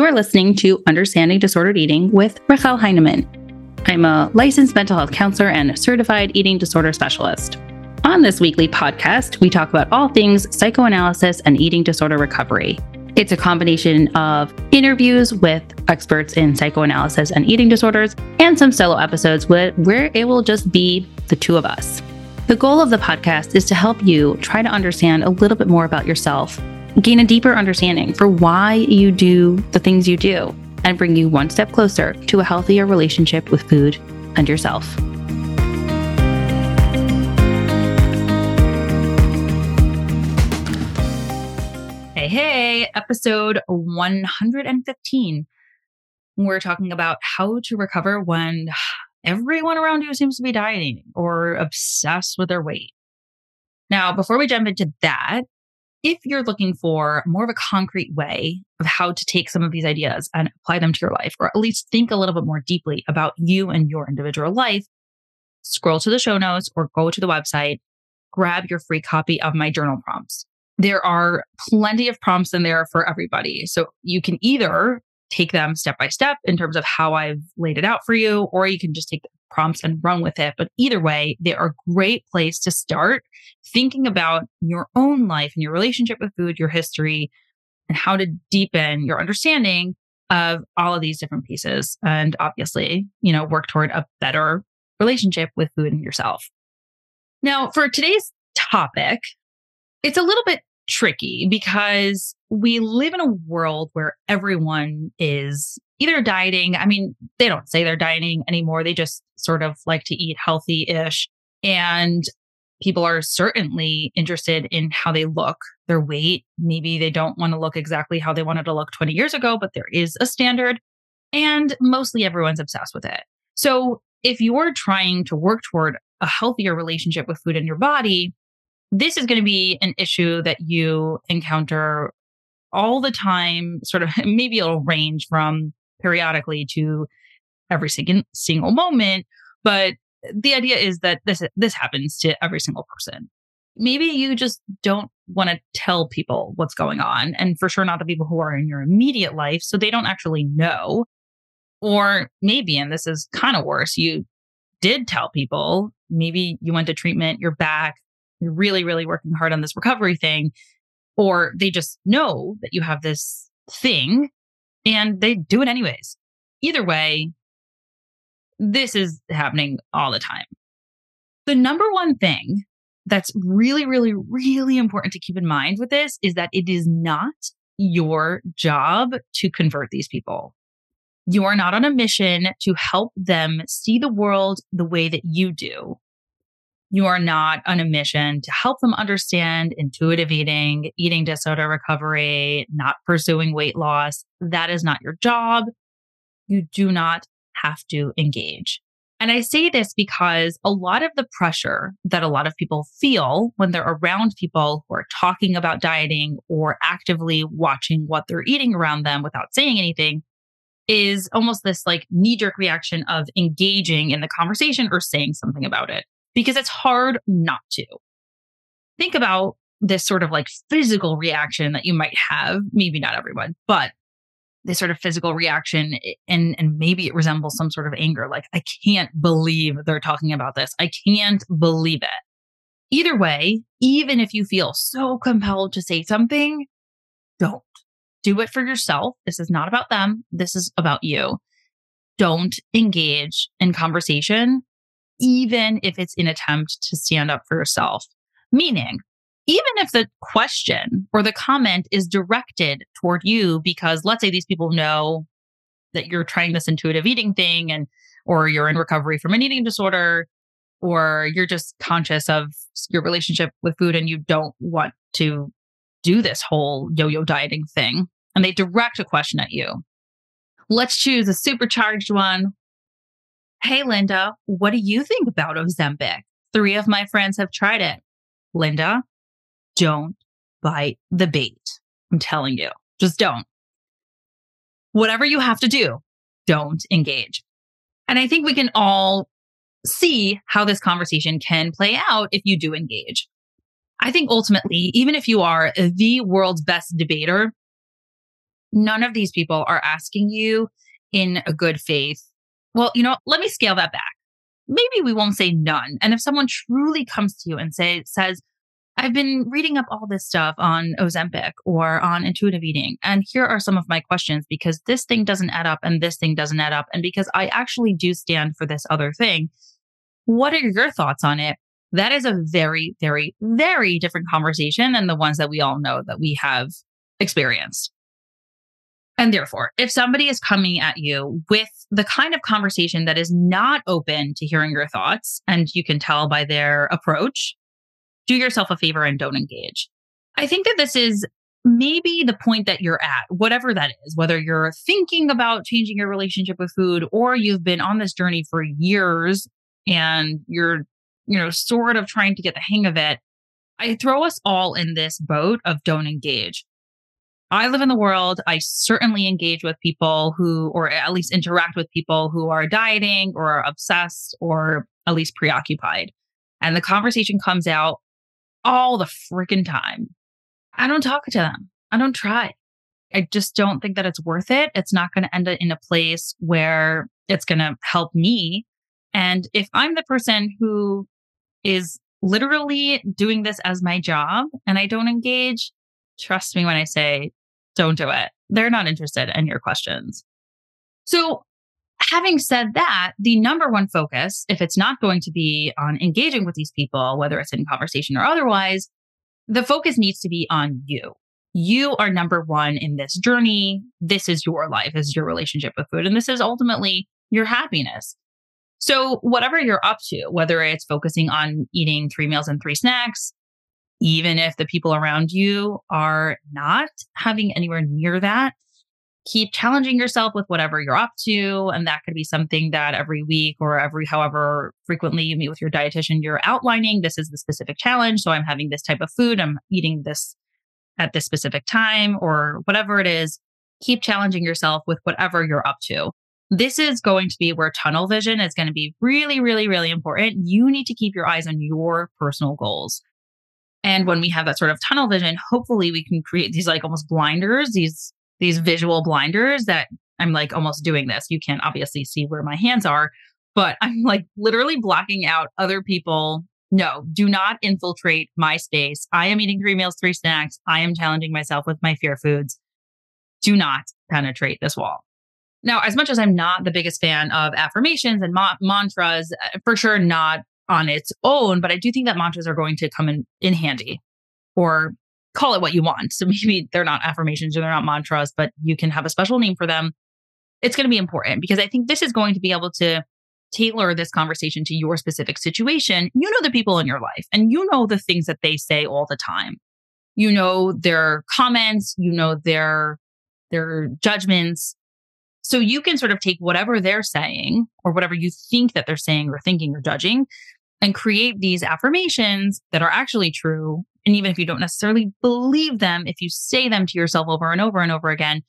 You're listening to Understanding Disordered Eating with Rachelle Heinemann. I'm a licensed mental health counselor and certified eating disorder specialist. On this weekly podcast, we talk about all things psychoanalysis and eating disorder recovery. It's a combination of interviews with experts in psychoanalysis and eating disorders and some solo episodes where it will just be the two of us. The goal of the podcast is to help you try to understand a little bit more about yourself, gain a deeper understanding for why you do the things you do, and bring you one step closer to a healthier relationship with food and yourself. Hey, hey, episode 115. We're talking about how to recover when everyone around you seems to be dieting or obsessed with their weight. Now, before we jump into that, if you're looking for more of a concrete way of how to take some of these ideas and apply them to your life, or at least think a little bit more deeply about you and your individual life, scroll to the show notes or go to the website, grab your free copy of my journal prompts. There are plenty of prompts in there for everybody. So you can either take them step by step in terms of how I've laid it out for you, or you can just take prompts and run with it. But either way, they are a great place to start thinking about your own life and your relationship with food, your history, and how to deepen your understanding of all of these different pieces. And obviously, you know, work toward a better relationship with food and yourself. Now, for today's topic, it's a little bit tricky because we live in a world where everyone is either dieting. I mean, they don't say they're dieting anymore. They just sort of like to eat healthy ish. And people are certainly interested in how they look, their weight. Maybe they don't want to look exactly how they wanted to look 20 years ago, but there is a standard. And mostly everyone's obsessed with it. So if you're trying to work toward a healthier relationship with food in your body, this is going to be an issue that you encounter all the time, sort of maybe it'll range from periodically to every single single moment. But the idea is that this this happens to every single person. Maybe you just don't want to tell people what's going on, and for sure not the people who are in your immediate life, so they don't actually know. Or maybe, and this is kind of worse, you did tell people. Maybe you went to treatment, you're back, you're really, really working hard on this recovery thing, or they just know that you have this thing and they do it anyways. Either way, this is happening all the time. The number one thing that's really, really, really important to keep in mind with this is that it is not your job to convert these people. You are not on a mission to help them see the world the way that you do. You are not on a mission to help them understand intuitive eating, eating disorder recovery, not pursuing weight loss. That is not your job. You do not have to engage. And I say this because a lot of the pressure that a lot of people feel when they're around people who are talking about dieting or actively watching what they're eating around them without saying anything is almost this like knee jerk reaction of engaging in the conversation or saying something about it because it's hard not to. Think about this sort of like physical reaction that you might have, maybe not everyone, but this sort of physical reaction eh, and and maybe it resembles some sort of anger like I can't believe they're talking about this. I can't believe it. Either way, even if you feel so compelled to say something, don't. Do it for yourself. This is not about them. This is about you. Don't engage in conversation even if it's an attempt to stand up for yourself. Meaning, even if the question or the comment is directed toward you, because let's say these people know that you're trying this intuitive eating thing and, or you're in recovery from an eating disorder, or you're just conscious of your relationship with food and you don't want to do this whole yo yo dieting thing. And they direct a question at you. Let's choose a supercharged one Hey, Linda, what do you think about Ozempic? Three of my friends have tried it. Linda, don't bite the bait. I'm telling you, just don't. Whatever you have to do, don't engage. And I think we can all see how this conversation can play out if you do engage. I think ultimately, even if you are the world's best debater, none of these people are asking you in a good faith. Well, you know, let me scale that back. Maybe we won't say none. And if someone truly comes to you and say says, I've been reading up all this stuff on Ozempic or on intuitive eating. And here are some of my questions because this thing doesn't add up and this thing doesn't add up. And because I actually do stand for this other thing. What are your thoughts on it? That is a very, very, very different conversation than the ones that we all know that we have experienced. And therefore, if somebody is coming at you with the kind of conversation that is not open to hearing your thoughts, and you can tell by their approach, do yourself a favor and don't engage. I think that this is maybe the point that you're at, whatever that is, whether you're thinking about changing your relationship with food or you've been on this journey for years and you're, you know, sort of trying to get the hang of it. I throw us all in this boat of don't engage. I live in the world. I certainly engage with people who, or at least interact with people who are dieting or are obsessed or at least preoccupied. And the conversation comes out all the freaking time. I don't talk to them. I don't try. I just don't think that it's worth it. It's not going to end up in a place where it's going to help me. And if I'm the person who is literally doing this as my job and I don't engage, trust me when I say don't do it. They're not interested in your questions. So, having said that, the number one focus, if it's not going to be on engaging with these people, whether it's in conversation or otherwise, the focus needs to be on you. You are number one in this journey. This is your life, this is your relationship with food, and this is ultimately your happiness. So, whatever you're up to, whether it's focusing on eating three meals and three snacks, even if the people around you are not having anywhere near that, keep challenging yourself with whatever you're up to. And that could be something that every week or every however frequently you meet with your dietitian, you're outlining this is the specific challenge. So I'm having this type of food, I'm eating this at this specific time or whatever it is. Keep challenging yourself with whatever you're up to. This is going to be where tunnel vision is going to be really, really, really important. You need to keep your eyes on your personal goals. And when we have that sort of tunnel vision, hopefully we can create these like almost blinders, these these visual blinders that I'm like almost doing this. You can't obviously see where my hands are, but I'm like literally blocking out other people. No, do not infiltrate my space. I am eating three meals, three snacks. I am challenging myself with my fear foods. Do not penetrate this wall. Now, as much as I'm not the biggest fan of affirmations and ma- mantras, uh, for sure not on its own, but I do think that mantras are going to come in, in handy or call it what you want. So maybe they're not affirmations or they're not mantras, but you can have a special name for them. It's going to be important because I think this is going to be able to tailor this conversation to your specific situation. You know the people in your life and you know the things that they say all the time. You know their comments, you know their their judgments. So you can sort of take whatever they're saying or whatever you think that they're saying or thinking or judging and create these affirmations that are actually true. And even if you don't necessarily believe them, if you say them to yourself over and over and over again,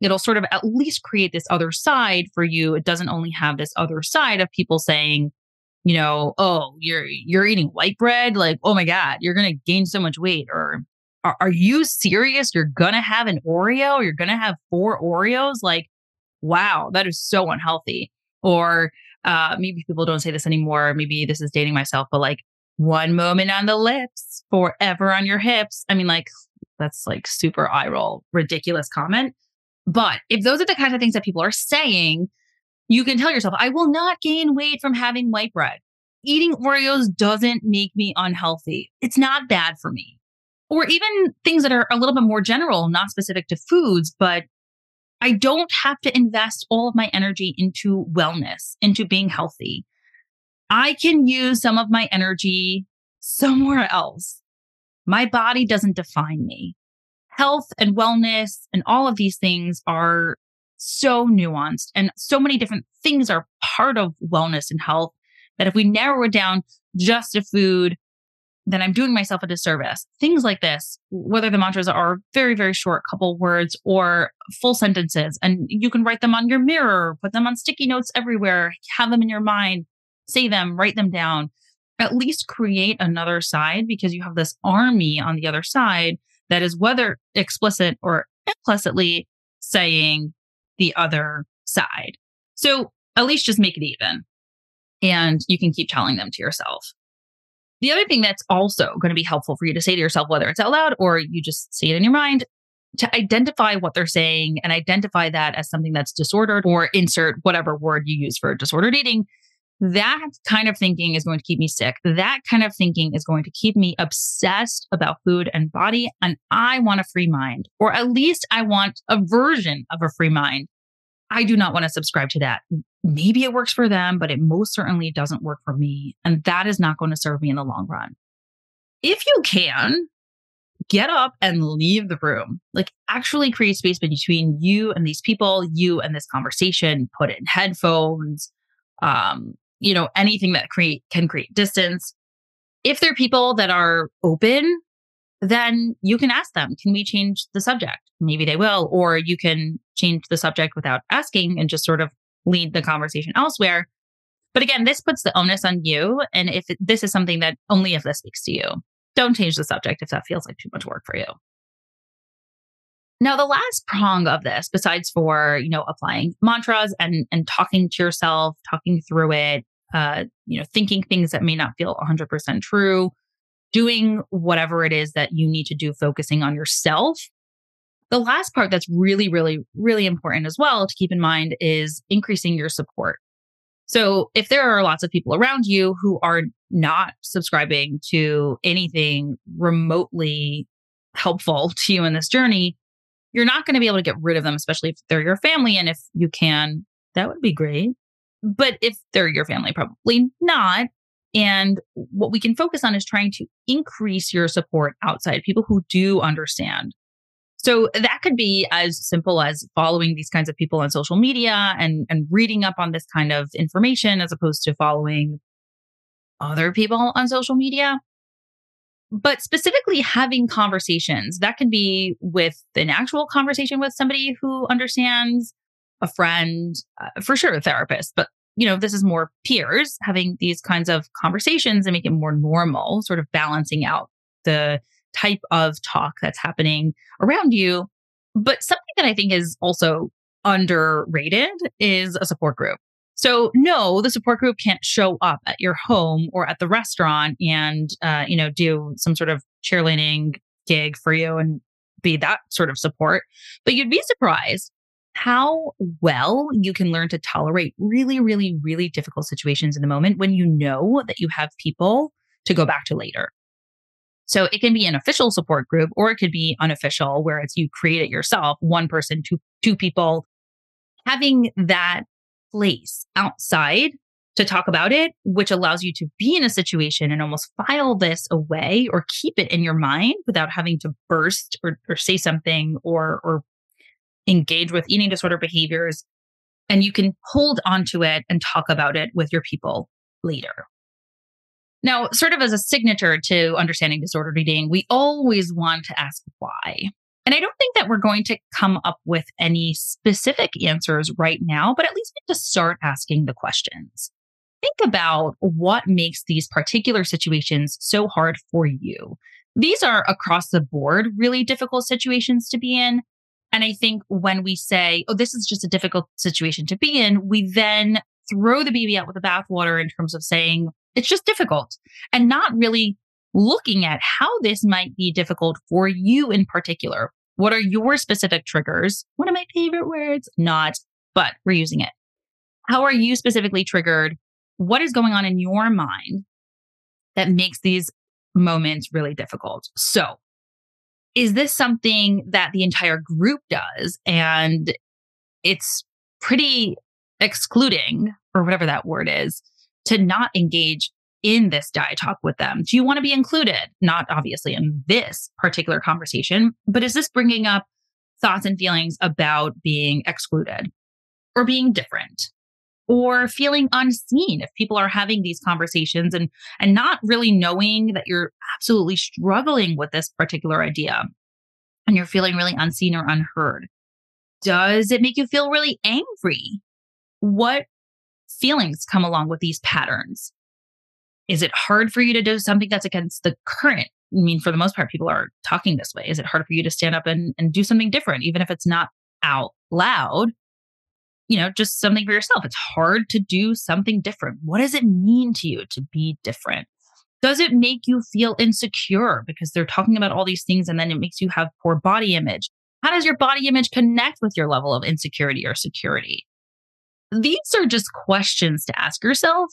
it'll sort of at least create this other side for you. It doesn't only have this other side of people saying, you know, oh, you're you're eating white bread, like, oh my God, you're gonna gain so much weight, or are, are you serious? You're gonna have an Oreo, you're gonna have four Oreos, like, wow, that is so unhealthy. Or uh, maybe people don't say this anymore. Maybe this is dating myself, but like one moment on the lips, forever on your hips. I mean, like, that's like super eye roll, ridiculous comment. But if those are the kinds of things that people are saying, you can tell yourself, I will not gain weight from having white bread. Eating Oreos doesn't make me unhealthy. It's not bad for me. Or even things that are a little bit more general, not specific to foods, but I don't have to invest all of my energy into wellness, into being healthy. I can use some of my energy somewhere else. My body doesn't define me. Health and wellness and all of these things are so nuanced and so many different things are part of wellness and health that if we narrow it down just to food, then I'm doing myself a disservice. Things like this, whether the mantras are very, very short, couple words or full sentences, and you can write them on your mirror, put them on sticky notes everywhere, have them in your mind, say them, write them down. At least create another side because you have this army on the other side that is whether explicit or implicitly saying the other side. So at least just make it even. And you can keep telling them to yourself. The other thing that's also going to be helpful for you to say to yourself, whether it's out loud or you just say it in your mind, to identify what they're saying and identify that as something that's disordered or insert whatever word you use for disordered eating. That kind of thinking is going to keep me sick. That kind of thinking is going to keep me obsessed about food and body. And I want a free mind, or at least I want a version of a free mind. I do not want to subscribe to that. Maybe it works for them, but it most certainly doesn't work for me. And that is not going to serve me in the long run. If you can, get up and leave the room. Like actually create space between you and these people, you and this conversation, put in headphones, um, you know, anything that create can create distance. If they're people that are open, then you can ask them, can we change the subject? Maybe they will, or you can change the subject without asking and just sort of lead the conversation elsewhere. But again, this puts the onus on you. And if it, this is something that only if this speaks to you, don't change the subject if that feels like too much work for you. Now, the last prong of this, besides for, you know, applying mantras and, and talking to yourself, talking through it, uh, you know, thinking things that may not feel 100% true, doing whatever it is that you need to do, focusing on yourself. The last part that's really, really, really important as well to keep in mind is increasing your support. So if there are lots of people around you who are not subscribing to anything remotely helpful to you in this journey, you're not going to be able to get rid of them, especially if they're your family. And if you can, that would be great. But if they're your family, probably not. And what we can focus on is trying to increase your support outside people who do understand. So that could be as simple as following these kinds of people on social media and, and reading up on this kind of information as opposed to following other people on social media. But specifically having conversations that can be with an actual conversation with somebody who understands a friend uh, for sure a therapist but you know this is more peers having these kinds of conversations and make it more normal sort of balancing out the type of talk that's happening around you but something that i think is also underrated is a support group so no, the support group can't show up at your home or at the restaurant and uh, you know do some sort of cheerleading gig for you and be that sort of support. But you'd be surprised how well you can learn to tolerate really, really, really difficult situations in the moment when you know that you have people to go back to later. So it can be an official support group or it could be unofficial where it's you create it yourself, one person, two two people. Having that place outside to talk about it, which allows you to be in a situation and almost file this away or keep it in your mind without having to burst or, or say something or, or engage with eating disorder behaviors. And you can hold onto it and talk about it with your people later. Now, sort of as a signature to understanding disordered eating, we always want to ask why. And I don't think that we're going to come up with any specific answers right now, but at least we need to start asking the questions. Think about what makes these particular situations so hard for you. These are across the board really difficult situations to be in. And I think when we say, oh, this is just a difficult situation to be in, we then throw the baby out with the bathwater in terms of saying it's just difficult and not really looking at how this might be difficult for you in particular. What are your specific triggers? One of my favorite words, not, but we're using it. How are you specifically triggered? What is going on in your mind that makes these moments really difficult? So, is this something that the entire group does and it's pretty excluding, or whatever that word is, to not engage in this diet talk with them? Do you want to be included? Not obviously in this particular conversation, but is this bringing up thoughts and feelings about being excluded or being different? or feeling unseen if people are having these conversations and and not really knowing that you're absolutely struggling with this particular idea and you're feeling really unseen or unheard does it make you feel really angry what feelings come along with these patterns is it hard for you to do something that's against the current? I mean, for the most part, people are talking this way. Is it hard for you to stand up and, and do something different, even if it's not out loud, you know, just something for yourself. It's hard to do something different. What does it mean to you to be different? Does it make you feel insecure because they're talking about all these things and then it makes you have poor body image? How does your body image connect with your level of insecurity or security? These are just questions to ask yourself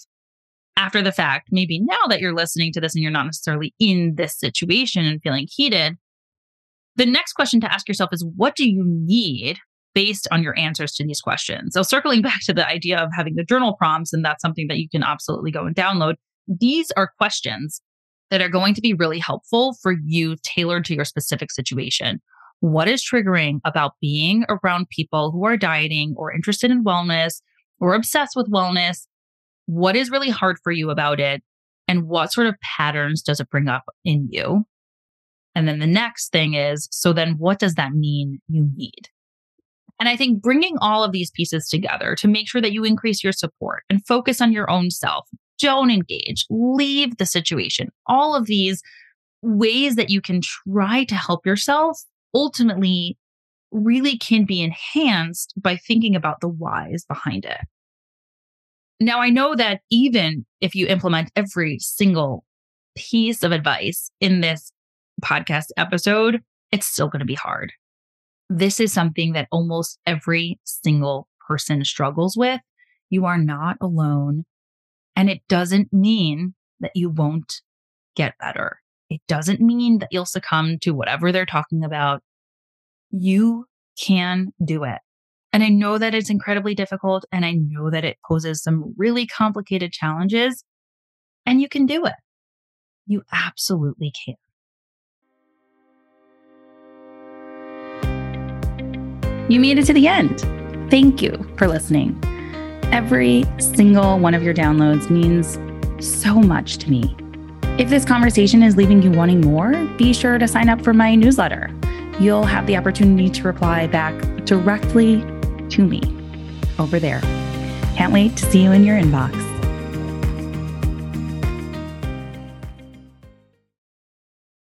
after the fact. Maybe now that you're listening to this and you're not necessarily in this situation and feeling heated. The next question to ask yourself is what do you need based on your answers to these questions? So, circling back to the idea of having the journal prompts, and that's something that you can absolutely go and download these are questions that are going to be really helpful for you tailored to your specific situation. What is triggering about being around people who are dieting or interested in wellness or obsessed with wellness? What is really hard for you about it? And what sort of patterns does it bring up in you? And then the next thing is so then what does that mean you need? And I think bringing all of these pieces together to make sure that you increase your support and focus on your own self, don't engage, leave the situation. All of these ways that you can try to help yourself ultimately really can be enhanced by thinking about the whys behind it. Now, I know that even if you implement every single piece of advice in this podcast episode, it's still going to be hard. This is something that almost every single person struggles with. You are not alone. And it doesn't mean that you won't get better. It doesn't mean that you'll succumb to whatever they're talking about. You can do it. And I know that it's incredibly difficult and I know that it poses some really complicated challenges and you can do it. You absolutely can. You made it to the end. Thank you for listening. Every single one of your downloads means so much to me. If this conversation is leaving you wanting more, be sure to sign up for my newsletter. You'll have the opportunity to reply back directly to me over there. Can't wait to see you in your inbox.